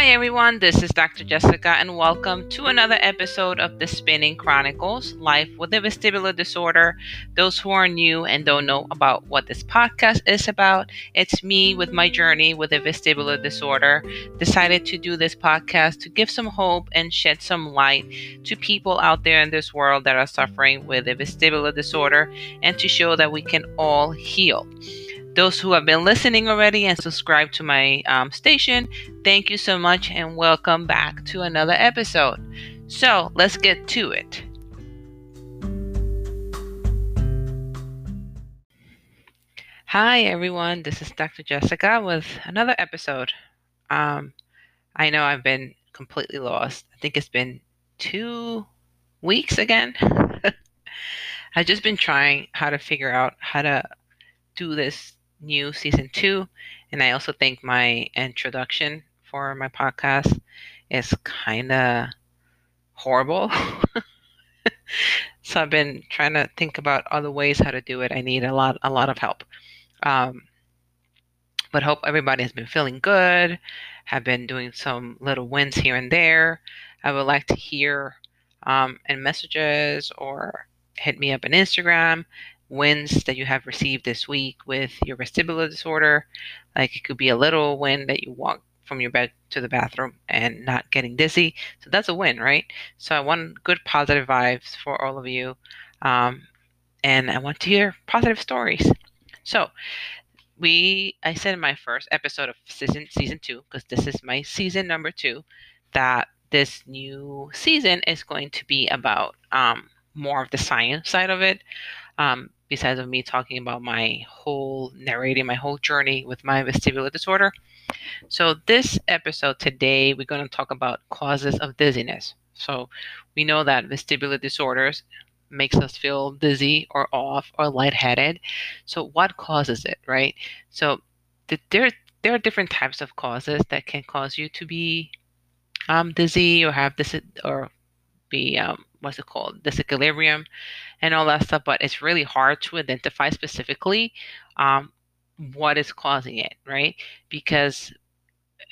Hi, everyone. This is Dr. Mm. Jessica, and welcome to another episode of the Spinning Chronicles Life with a Vestibular Disorder. Those who are new and don't know about what this podcast is about, it's me with my journey with a vestibular disorder. Decided to do this podcast to give some hope and shed some light to people out there in this world that are suffering with a vestibular disorder and to show that we can all heal. Those who have been listening already and subscribed to my um, station, thank you so much and welcome back to another episode. So let's get to it. Hi, everyone. This is Dr. Jessica with another episode. Um, I know I've been completely lost. I think it's been two weeks again. I've just been trying how to figure out how to do this new season two. And I also think my introduction for my podcast is kind of horrible. so I've been trying to think about other ways how to do it. I need a lot, a lot of help. Um, but hope everybody has been feeling good. Have been doing some little wins here and there. I would like to hear um, in messages or hit me up on Instagram wins that you have received this week with your vestibular disorder. Like it could be a little win that you walk from your bed to the bathroom and not getting dizzy. So that's a win, right? So I want good positive vibes for all of you. Um, and I want to hear positive stories. So we I said in my first episode of season season two, because this is my season number two, that this new season is going to be about um, more of the science side of it. Um, besides of me talking about my whole narrating my whole journey with my vestibular disorder. So this episode today we're going to talk about causes of dizziness. So we know that vestibular disorders makes us feel dizzy or off or lightheaded. So what causes it, right? So there there are different types of causes that can cause you to be um, dizzy or have this or be um, what's it called disequilibrium and all that stuff but it's really hard to identify specifically um, what is causing it right? Because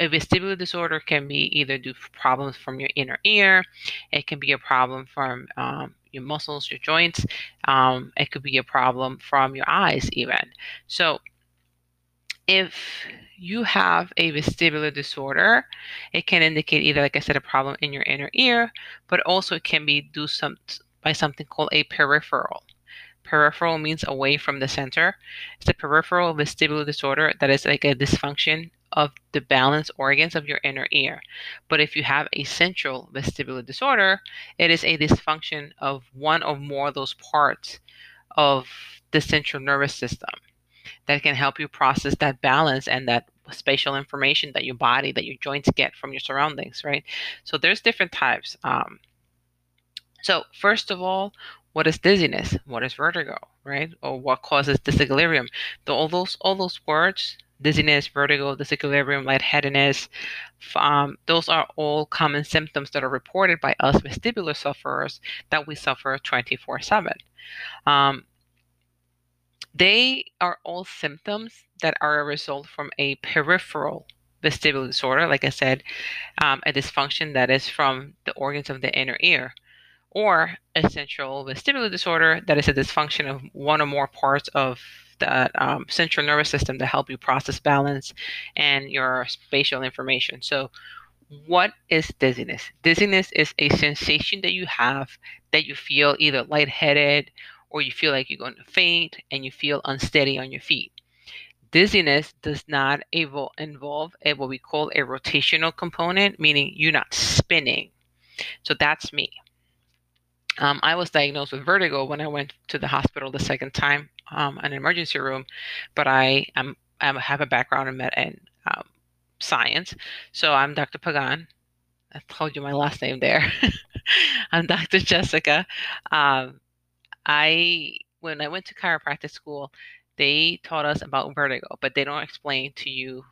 a vestibular disorder can be either due to problems from your inner ear it can be a problem from um, your muscles your joints um, it could be a problem from your eyes even. So if you have a vestibular disorder, it can indicate either, like I said, a problem in your inner ear, but also it can be due some by something called a peripheral. Peripheral means away from the center. It's a peripheral vestibular disorder that is like a dysfunction of the balance organs of your inner ear. But if you have a central vestibular disorder, it is a dysfunction of one or more of those parts of the central nervous system that can help you process that balance and that spatial information that your body, that your joints get from your surroundings, right? So there's different types. Um, so first of all, what is dizziness? What is vertigo, right? Or what causes disequilibrium? The, all those all those words, dizziness, vertigo, disequilibrium, lightheadedness, um, those are all common symptoms that are reported by us vestibular sufferers that we suffer 24/7. Um, they are all symptoms that are a result from a peripheral vestibular disorder, like I said, um, a dysfunction that is from the organs of the inner ear, or a central vestibular disorder that is a dysfunction of one or more parts of the um, central nervous system to help you process balance and your spatial information. So, what is dizziness? Dizziness is a sensation that you have that you feel either lightheaded or you feel like you're going to faint and you feel unsteady on your feet. Dizziness does not involve a, what we call a rotational component, meaning you're not spinning. So that's me. Um, I was diagnosed with vertigo when I went to the hospital the second time, um, an emergency room, but I am I have a background in, med- in um, science, so I'm Dr. Pagan. I told you my last name there. I'm Dr. Jessica. Um, I when I went to chiropractic school, they taught us about vertigo, but they don't explain to you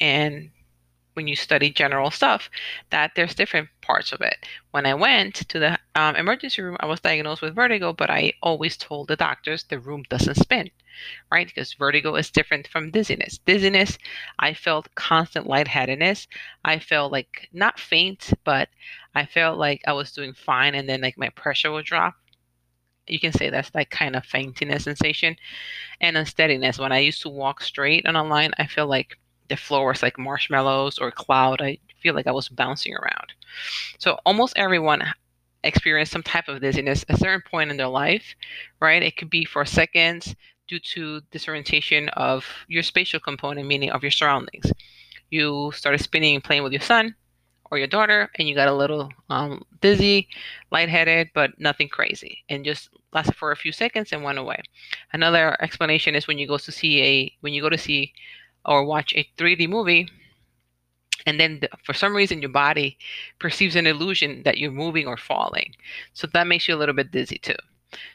and when you study general stuff that there's different parts of it. When I went to the um, emergency room, I was diagnosed with vertigo, but I always told the doctors the room doesn't spin, right? Because vertigo is different from dizziness. Dizziness, I felt constant lightheadedness. I felt like not faint, but I felt like I was doing fine, and then like my pressure would drop. You can say that's like kind of faintiness sensation and unsteadiness. When I used to walk straight on a line, I feel like the floor was like marshmallows or cloud. I feel like I was bouncing around. So almost everyone experienced some type of dizziness at a certain point in their life, right? It could be for seconds due to disorientation of your spatial component, meaning of your surroundings. You started spinning and playing with your son or your daughter, and you got a little um, dizzy, lightheaded, but nothing crazy, and just lasted for a few seconds and went away. Another explanation is when you go to see a when you go to see or watch a 3D movie, and then the, for some reason your body perceives an illusion that you're moving or falling. So that makes you a little bit dizzy too.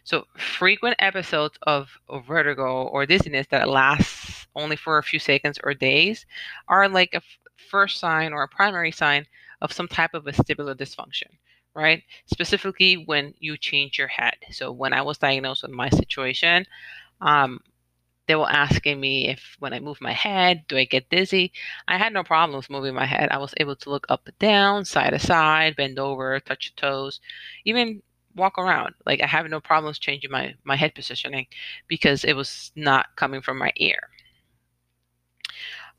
So frequent episodes of, of vertigo or dizziness that lasts only for a few seconds or days are like a f- first sign or a primary sign of some type of vestibular dysfunction, right? Specifically when you change your head. So when I was diagnosed with my situation, um, they were asking me if when I move my head, do I get dizzy? I had no problems moving my head. I was able to look up and down, side to side, bend over, touch your toes, even walk around. Like I have no problems changing my, my head positioning because it was not coming from my ear.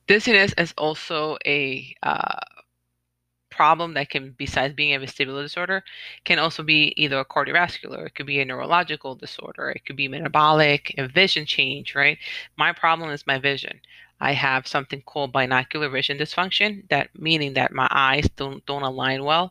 Dizziness is also a uh, problem that can, besides being a vestibular disorder, can also be either a cardiovascular, it could be a neurological disorder, it could be metabolic, a vision change, right? My problem is my vision. I have something called binocular vision dysfunction, that meaning that my eyes don't don't align well.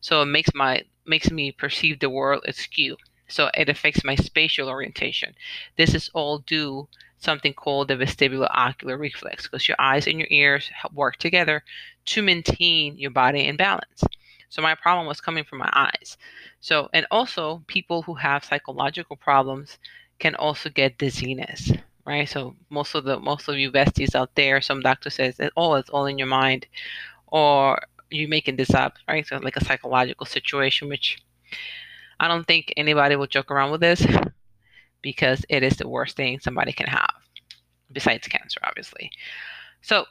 So it makes my makes me perceive the world askew. So it affects my spatial orientation. This is all due something called the vestibular ocular reflex because your eyes and your ears work together to maintain your body in balance. So my problem was coming from my eyes. So and also people who have psychological problems can also get dizziness, right? So most of the most of you besties out there, some doctor says that oh it's all in your mind, or you're making this up, right? So like a psychological situation, which I don't think anybody will joke around with this because it is the worst thing somebody can have, besides cancer, obviously. So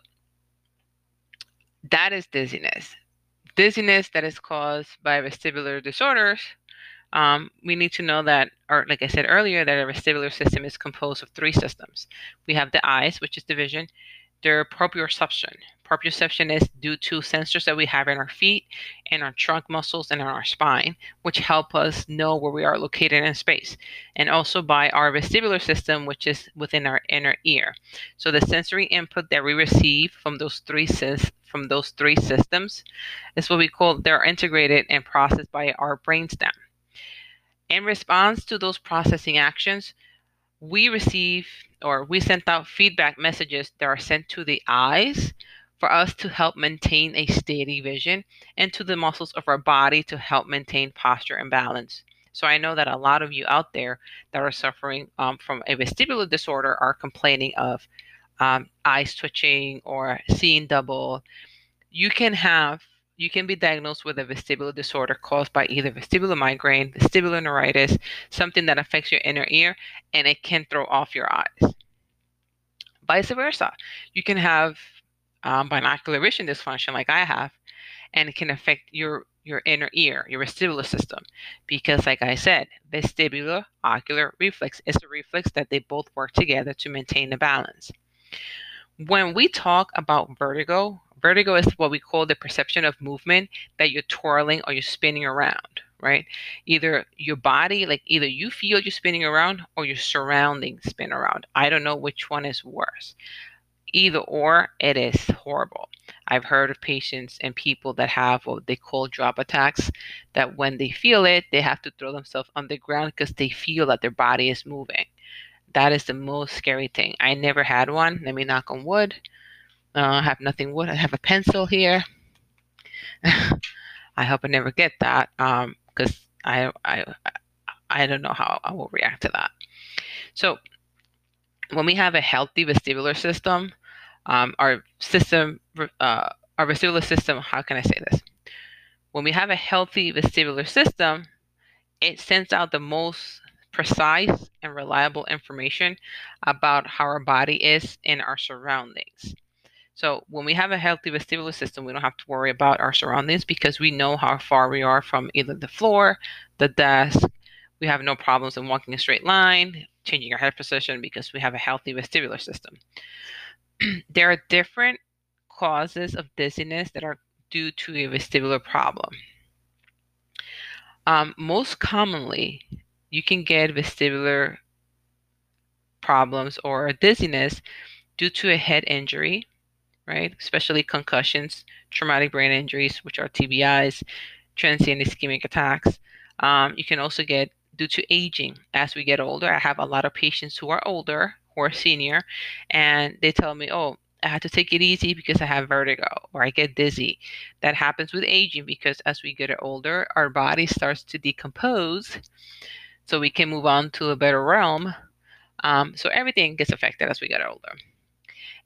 that is dizziness. Dizziness that is caused by vestibular disorders. Um, we need to know that, or like I said earlier, that our vestibular system is composed of three systems. We have the eyes, which is the vision, their proprioception. Proprioception is due to sensors that we have in our feet and our trunk muscles and in our spine, which help us know where we are located in space. And also by our vestibular system, which is within our inner ear. So the sensory input that we receive from those three sys- from those three systems is what we call they're integrated and processed by our brainstem. In response to those processing actions, we receive or we sent out feedback messages that are sent to the eyes for us to help maintain a steady vision and to the muscles of our body to help maintain posture and balance. So I know that a lot of you out there that are suffering um, from a vestibular disorder are complaining of um, eyes twitching or seeing double. You can have you can be diagnosed with a vestibular disorder caused by either vestibular migraine, vestibular neuritis, something that affects your inner ear, and it can throw off your eyes. Vice versa, you can have um, binocular vision dysfunction like I have, and it can affect your your inner ear, your vestibular system, because like I said, vestibular ocular reflex is a reflex that they both work together to maintain the balance. When we talk about vertigo, vertigo is what we call the perception of movement that you're twirling or you're spinning around, right? Either your body, like either you feel you're spinning around or your surroundings spin around. I don't know which one is worse. Either or, it is horrible. I've heard of patients and people that have what they call drop attacks, that when they feel it, they have to throw themselves on the ground because they feel that their body is moving. That is the most scary thing. I never had one. Let me knock on wood. Uh, I have nothing wood. I have a pencil here. I hope I never get that because um, I, I I don't know how I will react to that. So when we have a healthy vestibular system, um, our system uh, our vestibular system, how can I say this? When we have a healthy vestibular system, it sends out the most precise and reliable information about how our body is in our surroundings. So when we have a healthy vestibular system, we don't have to worry about our surroundings because we know how far we are from either the floor, the desk. We have no problems in walking a straight line, changing our head position because we have a healthy vestibular system. there are different causes of dizziness that are due to a vestibular problem. Um, most commonly, you can get vestibular problems or dizziness due to a head injury, right? Especially concussions, traumatic brain injuries, which are TBIs, transient ischemic attacks. Um, you can also get due to aging as we get older. I have a lot of patients who are older, who are senior, and they tell me, oh, I have to take it easy because I have vertigo or I get dizzy. That happens with aging because as we get older, our body starts to decompose so we can move on to a better realm. Um, so everything gets affected as we get older.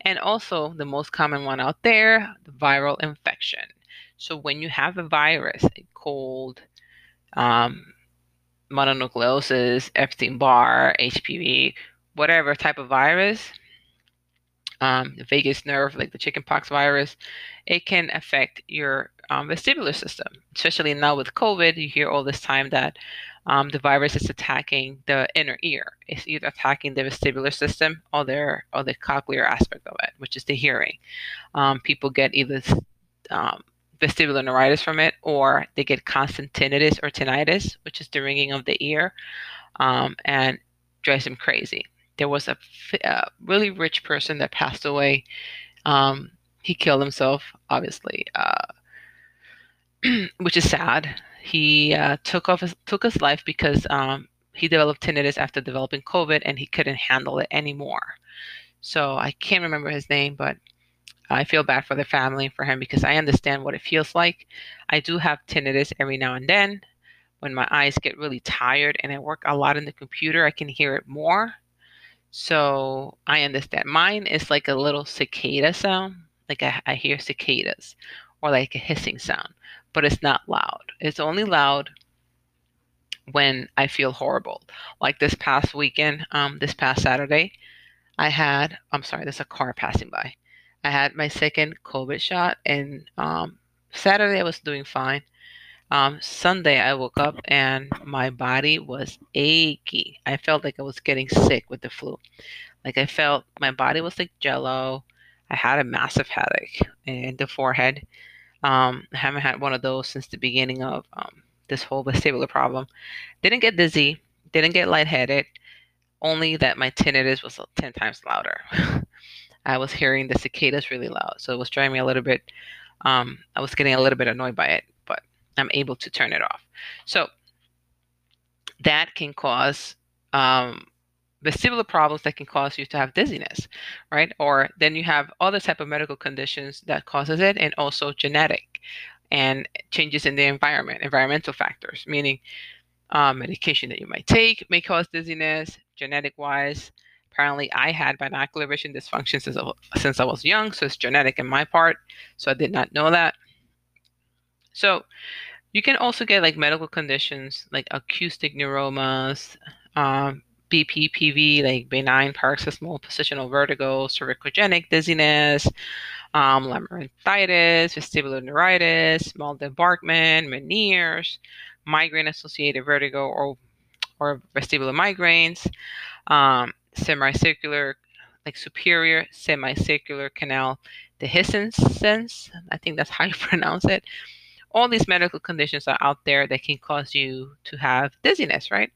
And also, the most common one out there, the viral infection. So when you have a virus, a cold, um, mononucleosis, Epstein Barr, HPV, whatever type of virus, um, the vagus nerve, like the chickenpox virus, it can affect your um, vestibular system. Especially now with COVID, you hear all this time that um, the virus is attacking the inner ear. It's either attacking the vestibular system or their or the cochlear aspect of it, which is the hearing. Um, people get either um, vestibular neuritis from it, or they get constant tinnitus or tinnitus, which is the ringing of the ear, um, and drives them crazy there was a, a really rich person that passed away. Um, he killed himself, obviously, uh, which is sad. He uh, took off his, took his life because um, he developed tinnitus after developing COVID, and he couldn't handle it anymore. So I can't remember his name, but I feel bad for the family and for him because I understand what it feels like. I do have tinnitus every now and then. When my eyes get really tired and I work a lot in the computer, I can hear it more. So I understand. Mine is like a little cicada sound. Like I, I hear cicadas or like a hissing sound, but it's not loud. It's only loud when I feel horrible. Like this past weekend, um, this past Saturday, I had, I'm sorry, there's a car passing by. I had my second COVID shot, and um, Saturday I was doing fine. Um, Sunday, I woke up and my body was achy. I felt like I was getting sick with the flu. Like I felt my body was like jello. I had a massive headache in the forehead. Um, I haven't had one of those since the beginning of um, this whole vestibular problem. Didn't get dizzy, didn't get lightheaded, only that my tinnitus was 10 times louder. I was hearing the cicadas really loud, so it was driving me a little bit. Um, I was getting a little bit annoyed by it. But I'm able to turn it off. So that can cause um, vestibular problems that can cause you to have dizziness, right? Or then you have other type of medical conditions that causes it, and also genetic and changes in the environment, environmental factors, meaning um, medication that you might take may cause dizziness, genetic wise. Apparently, I had binocular vision dysfunction since I, since I was young, so it's genetic in my part. So I did not know that. So you can also get like medical conditions like acoustic neuromas, um, BPPV, like benign paroxysmal positional vertigo, cervicogenic dizziness, um, labyrinthitis, vestibular neuritis, Mal de Debarquement, Meniere's, migraine-associated vertigo or or vestibular migraines, um, semicircular, like superior semicircular canal dehiscence. I think that's how you pronounce it all these medical conditions are out there that can cause you to have dizziness, right?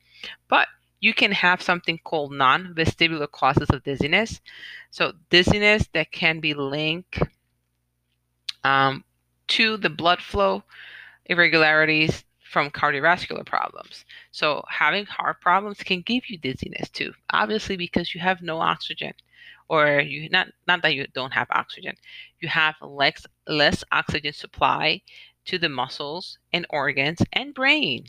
But you can have something called non vestibular causes of dizziness. So, dizziness that can be linked um, to the blood flow irregularities from cardiovascular problems. So, having heart problems can give you dizziness too, obviously, because you have no oxygen. Or you not not that you don't have oxygen, you have less less oxygen supply to the muscles and organs and brain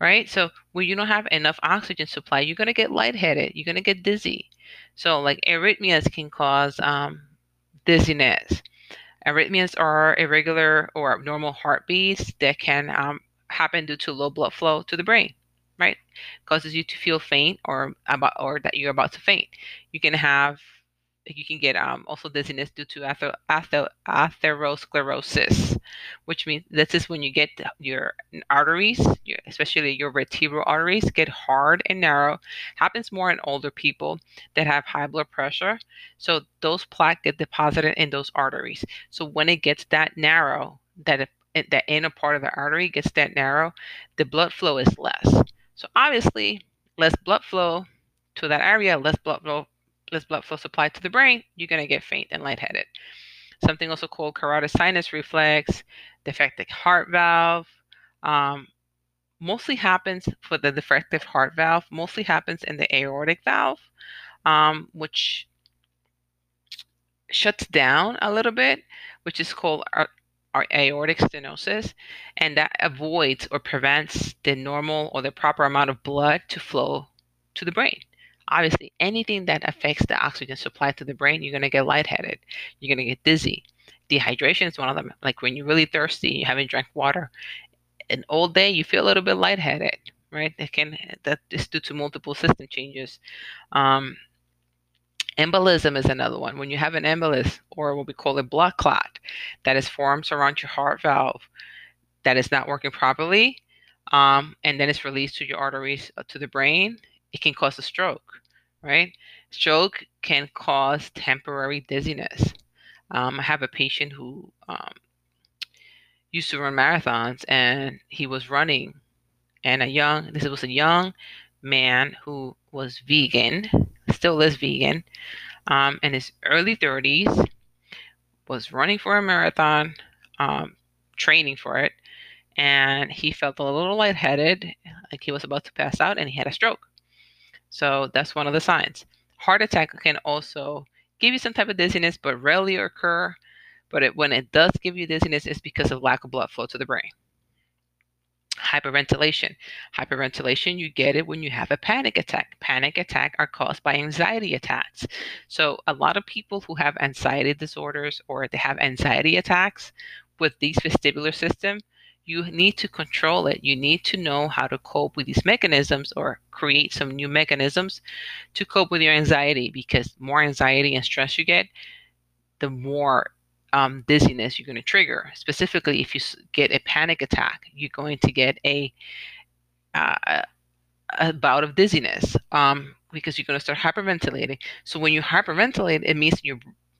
right? So when you don't have enough oxygen supply, you're gonna get lightheaded. You're gonna get dizzy. So like arrhythmias can cause um, dizziness. Arrhythmias are irregular or abnormal heartbeats that can um, happen due to low blood flow to the brain, right? Causes you to feel faint or about or that you're about to faint. You can have you can get um, also dizziness due to ather- ather- atherosclerosis, which means this is when you get your arteries, your, especially your vertebral arteries, get hard and narrow. Happens more in older people that have high blood pressure. So those plaque get deposited in those arteries. So when it gets that narrow, that that inner part of the artery gets that narrow, the blood flow is less. So obviously, less blood flow to that area, less blood flow less blood flow supply to the brain, you're going to get faint and lightheaded. Something also called carotid sinus reflex, defective heart valve. Um, mostly happens for the defective heart valve, mostly happens in the aortic valve, um, which shuts down a little bit, which is called our, our aortic stenosis, and that avoids or prevents the normal or the proper amount of blood to flow to the brain. Obviously, anything that affects the oxygen supply to the brain, you're going to get lightheaded. You're going to get dizzy. Dehydration is one of them. Like when you're really thirsty, you haven't drank water, an all day, you feel a little bit lightheaded, right? It can that is due to multiple system changes. Um, embolism is another one. When you have an embolus, or what we call a blood clot, that is formed around your heart valve, that is not working properly, um, and then it's released to your arteries uh, to the brain it can cause a stroke, right? Stroke can cause temporary dizziness. Um, I have a patient who um, used to run marathons and he was running, and a young, this was a young man who was vegan, still is vegan, um, in his early 30s, was running for a marathon, um, training for it, and he felt a little lightheaded, like he was about to pass out, and he had a stroke. So that's one of the signs. Heart attack can also give you some type of dizziness, but rarely occur. But it, when it does give you dizziness, it's because of lack of blood flow to the brain. Hyperventilation. Hyperventilation, you get it when you have a panic attack. Panic attack are caused by anxiety attacks. So a lot of people who have anxiety disorders or they have anxiety attacks with these vestibular system, you need to control it. You need to know how to cope with these mechanisms or create some new mechanisms to cope with your anxiety because more anxiety and stress you get, the more um, dizziness you're going to trigger. Specifically, if you get a panic attack, you're going to get a uh, a bout of dizziness um, because you're going to start hyperventilating. So when you hyperventilate, it means you're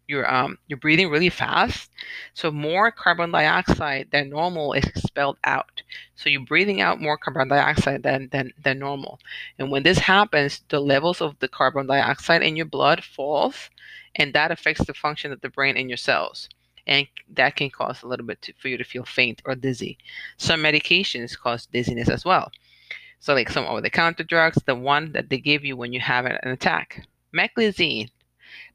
you're um you're breathing really fast. So more carbon dioxide than normal is expelled out. So you're breathing out more carbon dioxide than than, than normal. And when this happens the levels of the carbon dioxide in your blood falls and that affects the function of the brain and your cells. And that can cause a little bit to, for you to feel faint or dizzy. Some medications cause dizziness as well. So like some over-the-counter drugs the one that they give you when you have an attack. Meclizine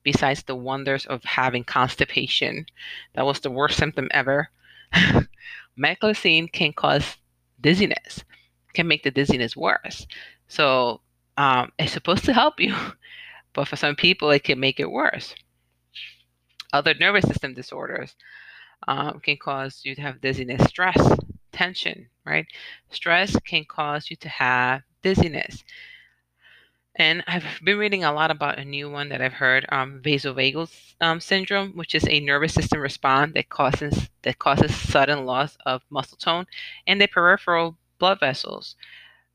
besides the wonders of having constipation. That was the worst symptom ever. Meclizine can cause dizziness, can make the dizziness worse. So um, it's supposed to help you, but for some people, it can make it worse. Other nervous system disorders um, can cause you to have dizziness, stress, tension, right? Stress can cause you to have dizziness. And I've been reading a lot about a new one that I've heard, um, vasovagal um, syndrome, which is a nervous system response that causes that causes sudden loss of muscle tone and the peripheral blood vessels.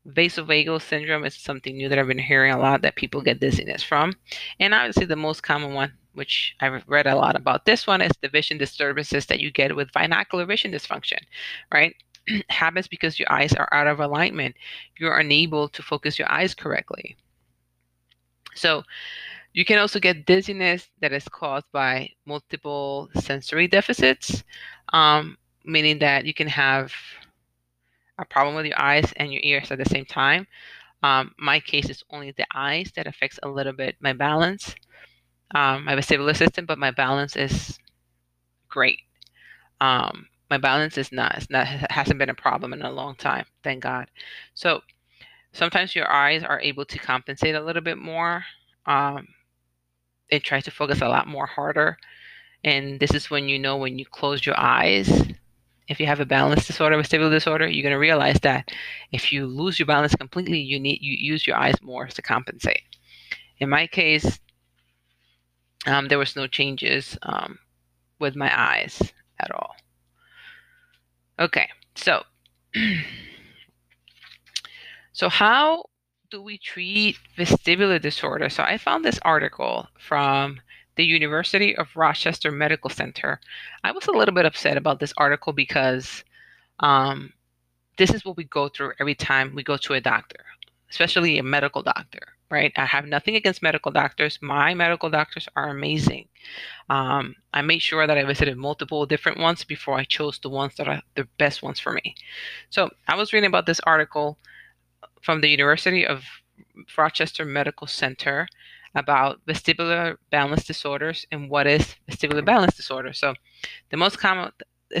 Vasovagal syndrome is something new that I've been hearing a lot that people get dizziness from, and obviously the most common one, which I've read a lot about, this one is the vision disturbances that you get with binocular vision dysfunction, right? happens because your eyes are out of alignment. You're unable to focus your eyes correctly so you can also get dizziness that is caused by multiple sensory deficits, um, meaning that you can have a problem with your eyes and your ears at the same time. Um, my case is only the eyes that affects a little bit my balance. Um, I have a vestibular system, but my balance is great. Um, my balance is not, not hasn't been a problem in a long time, thank God. So sometimes your eyes are able to compensate a little bit more um, and try to focus a lot more harder And this is when you know when you close your eyes. If you have a balance disorder, or vestibular disorder, you're going to realize that if you lose your balance completely, you need you use your eyes more to compensate. In my case, um, there was no changes um, with my eyes at all. Okay, so so how do we treat vestibular disorder? So I found this article from the University of Rochester Medical Center. I was a little bit upset about this article because um, this is what we go through every time we go to a doctor, especially a medical doctor, right? I have nothing against medical doctors. My medical doctors are amazing. Um, I made sure that I visited multiple different ones before I chose the ones that are the best ones for me. So I was reading about this article from the University of Rochester Medical Center about vestibular balance disorders and what is vestibular balance disorder. So the most common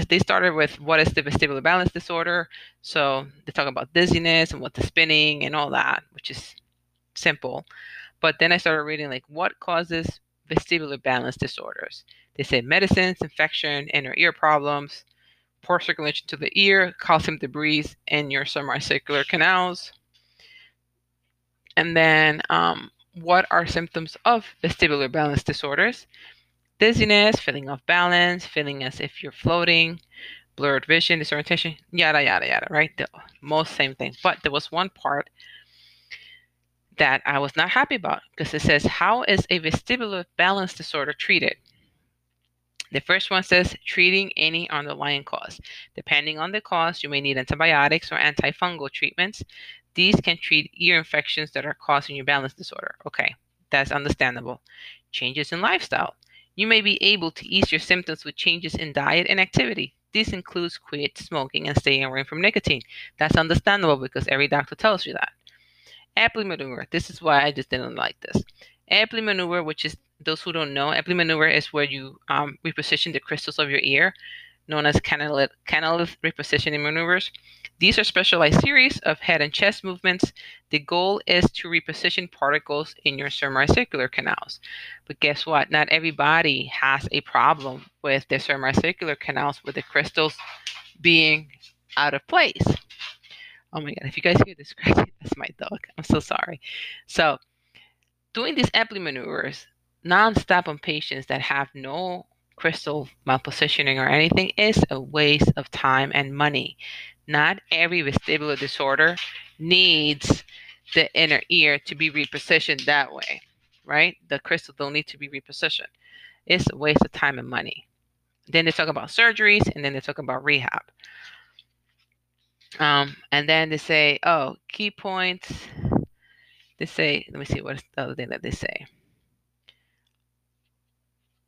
they started with what is the vestibular balance disorder. So they talk about dizziness and what the spinning and all that, which is simple. But then I started reading like what causes vestibular balance disorders. They say medicines, infection, inner ear problems, poor circulation to the ear, calcium debris in your semicircular canals. And then um, what are symptoms of vestibular balance disorders? Dizziness, feeling off balance, feeling as if you're floating, blurred vision, disorientation, yada, yada, yada, right? The most same thing. But there was one part that I was not happy about because it says, How is a vestibular balance disorder treated? The first one says treating any underlying cause. Depending on the cause, you may need antibiotics or antifungal treatments. These can treat ear infections that are causing your balance disorder. Okay, that's understandable. Changes in lifestyle. You may be able to ease your symptoms with changes in diet and activity. This includes quit smoking and staying away from nicotine. That's understandable because every doctor tells you that. Epley maneuver. This is why I just didn't like this. Epley maneuver, which is those who don't know, Epley maneuver is where you um, reposition the crystals of your ear, known as canalith, repositioning maneuvers. These are specialized series of head and chest movements. The goal is to reposition particles in your semicircular canals. But guess what? Not everybody has a problem with their semicircular canals with the crystals being out of place. Oh my God, if you guys hear this scratching, that's my dog. I'm so sorry. So, doing these Epley maneuvers nonstop on patients that have no crystal malpositioning or anything is a waste of time and money. Not every vestibular disorder needs the inner ear to be repositioned that way, right? The crystals don't need to be repositioned. It's a waste of time and money. Then they talk about surgeries and then they talk about rehab. Um, and then they say, oh, key points. They say, let me see, what's the other thing that they say?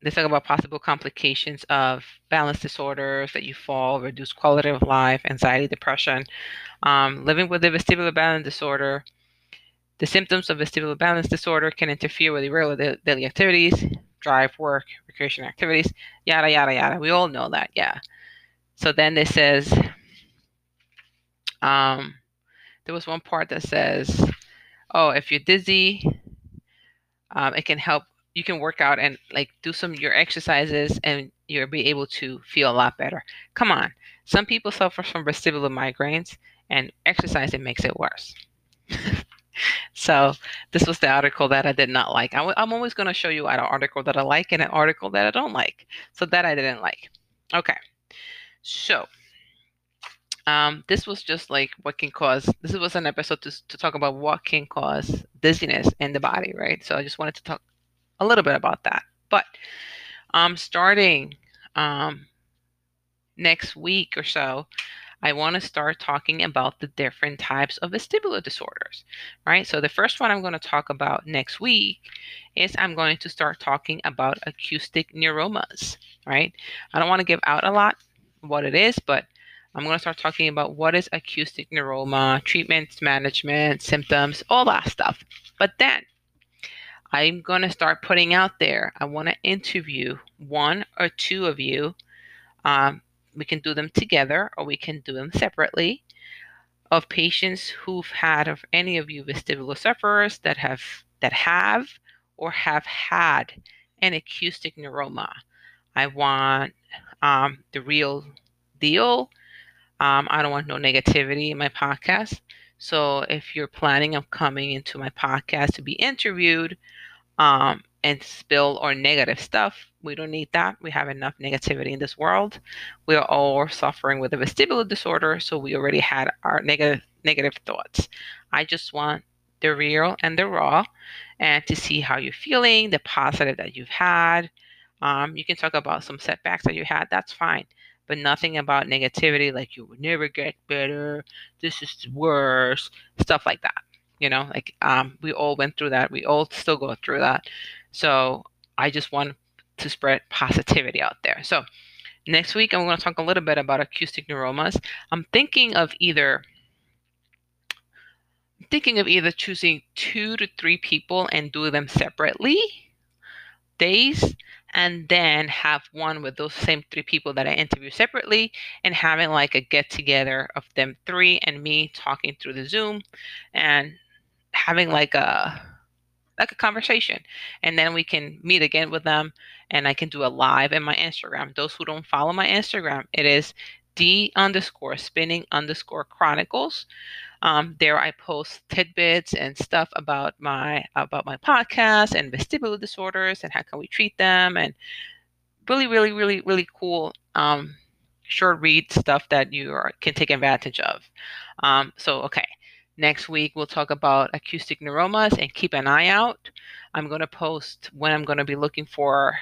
They talk about possible complications of balance disorders, that you fall, reduced quality of life, anxiety, depression, um, living with a vestibular balance disorder. The symptoms of vestibular balance disorder can interfere with irregular daily activities, drive, work, recreation activities, yada, yada, yada. We all know that, yeah. So then it says, um, there was one part that says, oh, if you're dizzy, um, it can help. You can work out and like do some your exercises, and you'll be able to feel a lot better. Come on, some people suffer from vestibular migraines, and exercise it makes it worse. so this was the article that I did not like. i w- I'm always going to show you an article that I like and an article that I don't like. So that I didn't like. Okay, so um, this was just like what can cause. This was an episode to to talk about what can cause dizziness in the body, right? So I just wanted to talk a little bit about that. But um, starting um, next week or so, I want to start talking about the different types of vestibular disorders, right? So the first one I'm going to talk about next week is I'm going to start talking about acoustic neuromas, right? I don't want to give out a lot what it is, but I'm going to start talking about what is acoustic neuroma, treatments, management, symptoms, all that stuff. But then I'm going to start putting out there. I want to interview one or two of you. Um, we can do them together or we can do them separately of patients who've had of any of you vestibular sufferers that have that have or have had an acoustic neuroma. I want um, the real deal. Um, I don't want no negativity in my podcast. So if you're planning on coming into my podcast to be interviewed um, and spill or negative stuff, we don't need that. We have enough negativity in this world. We are all suffering with a vestibular disorder, so we already had our negative negative thoughts. I just want the real and the raw, and to see how you're feeling, the positive that you've had. Um, you can talk about some setbacks that you had. That's fine but nothing about negativity like you will never get better. This is worse. Stuff like that you know like um, we all went through that. We all still go through that. So i just want to spread positivity out there. So next week i'm going to talk a little bit about acoustic neuromas. I'm thinking of either thinking of either choosing two to three people and do them separately days and then have one with those same three people that I interview separately and having like a get together of them three and me talking through the Zoom and having like a like a conversation and then we can meet again with them and I can do a live in my Instagram. Those who don't follow my Instagram, it is D underscore spinning underscore chronicles. Um, there I post tidbits and stuff about my about my podcast and vestibular disorders and how can we treat them and really really really really cool um, short read stuff that you are, can take advantage of. Um, so okay. Next week, we'll talk about acoustic neuromas and keep an eye out. I'm going to post when I'm going to be looking for,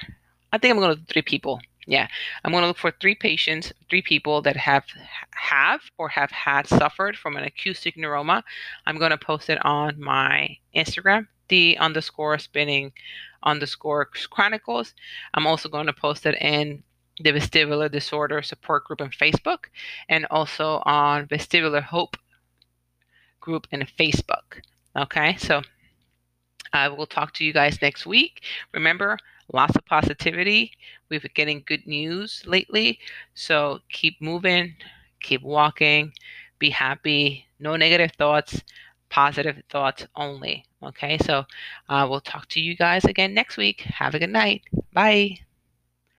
I think I'm going to three people yeah, I'm going to look for three patients, three people that have have or have had suffered from an acoustic neuroma. I'm going to post it on my Instagram, the underscore spinning underscore chronicles. I'm also going to post it in the vestibular disorder support group on Facebook and also on vestibular hope group in Facebook. Okay, so I will talk to you guys next week. Remember, lots of positivity. We've been getting good news lately. So keep moving, keep walking, be happy, no negative thoughts, positive thoughts only. Okay, so uh, we'll talk to you guys again next week. Have a good night. Bye.